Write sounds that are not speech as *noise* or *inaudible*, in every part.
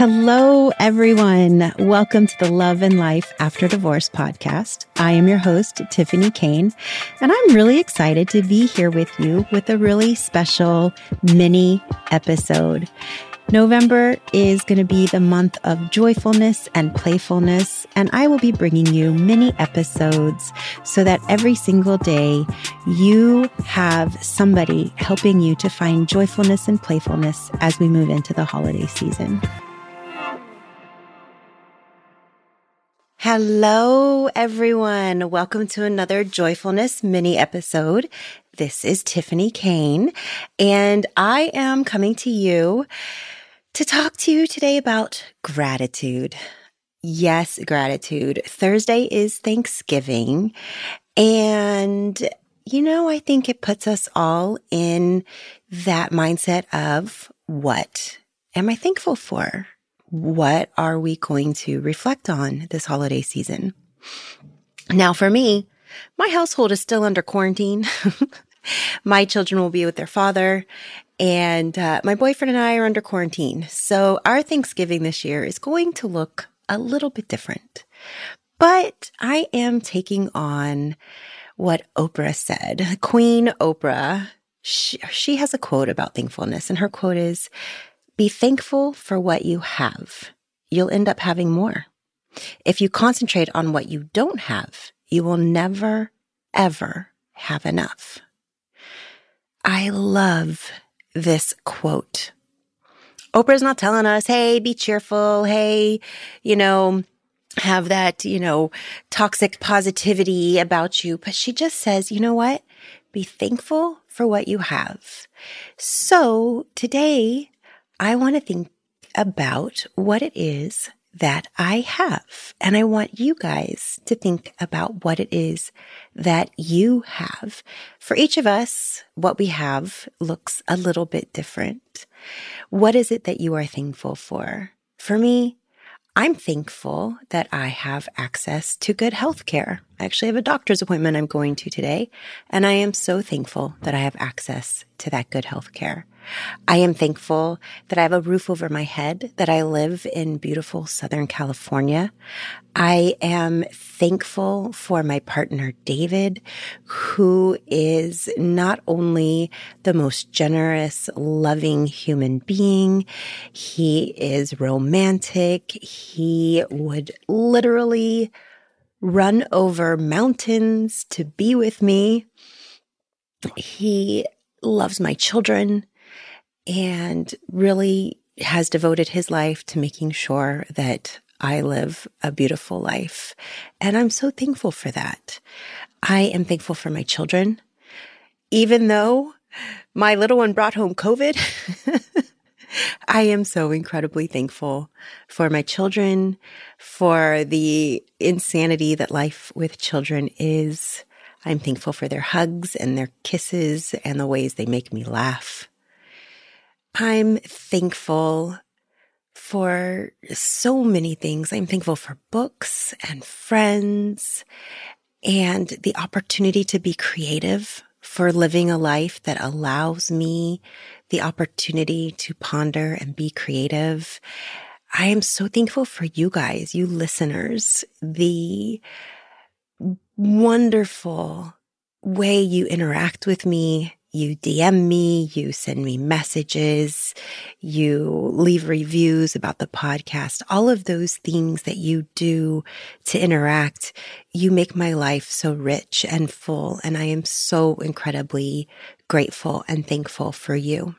Hello, everyone. Welcome to the Love and Life After Divorce podcast. I am your host, Tiphany Kane, and I'm really excited to be here with you with a really special mini episode. November is going to be the month of joyfulness and playfulness, and I will be bringing you mini episodes so that every single day you have somebody helping you to find joyfulness and playfulness as we move into the holiday season. Hello, everyone. Welcome to another Joyfulness mini episode. This is Tiphany Kane, and I am coming to you to talk to you today about gratitude. Yes, gratitude. Thursday is Thanksgiving. And, you know, I think it puts us all in that mindset of what am I thankful for? What are we going to reflect on this holiday season? Now, for me, my household is still under quarantine. *laughs* my children will be with their father and uh, my boyfriend and I are under quarantine. So our Thanksgiving this year is going to look a little bit different. But I am taking on what Oprah said. Queen Oprah, she, she has a quote about thankfulness, and her quote is Be thankful for what you have. You'll end up having more. If you concentrate on what you don't have, you will never, ever have enough. I love this quote. Oprah's not telling us, hey, be cheerful. Hey, you know, have that, you know, toxic positivity about you. But she just says, you know what? Be thankful for what you have. So today I want to think about what it is that I have. And I want you guys to think about what it is that you have. For each of us, what we have looks a little bit different. What is it that you are thankful for? For me, I'm thankful that I have access to good health care. I actually have a doctor's appointment I'm going to today, and I am so thankful that I have access to that good health care. I am thankful that I have a roof over my head, that I live in beautiful Southern California. I am thankful for my partner, David, who is not only the most generous, loving human being, he is romantic. He would literally run over mountains to be with me. He loves my children and really has devoted his life to making sure that I live a beautiful life. And I'm so thankful for that. I am thankful for my children. Even though my little one brought home COVID, *laughs* I am so incredibly thankful for my children, for the insanity that life with children is. I'm thankful for their hugs and their kisses and the ways they make me laugh. I'm thankful for so many things. I'm thankful for books and friends and the opportunity to be creative for living a life that allows me the opportunity to ponder and be creative. I am so thankful for you guys, you listeners, the wonderful way you interact with me, you DM me, you send me messages, you leave reviews about the podcast, all of those things that you do to interact, you make my life so rich and full. And I am so incredibly grateful and thankful for you.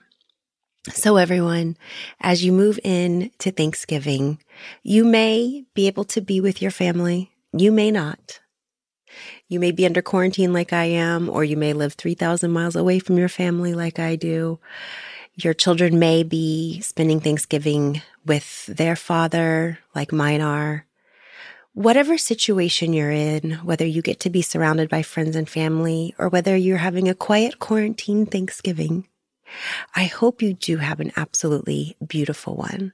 So everyone, as you move in to Thanksgiving, you may be able to be with your family. You may not. You may be under quarantine like I am, or you may live 3,000 miles away from your family like I do. Your children may be spending Thanksgiving with their father like mine are. Whatever situation you're in, whether you get to be surrounded by friends and family, or whether you're having a quiet quarantine Thanksgiving, I hope you do have an absolutely beautiful one.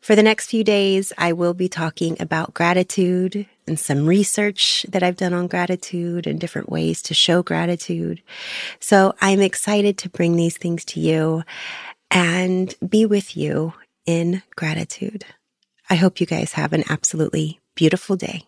For the next few days, I will be talking about gratitude and some research that I've done on gratitude and different ways to show gratitude. So I'm excited to bring these things to you and be with you in gratitude. I hope you guys have an absolutely beautiful day.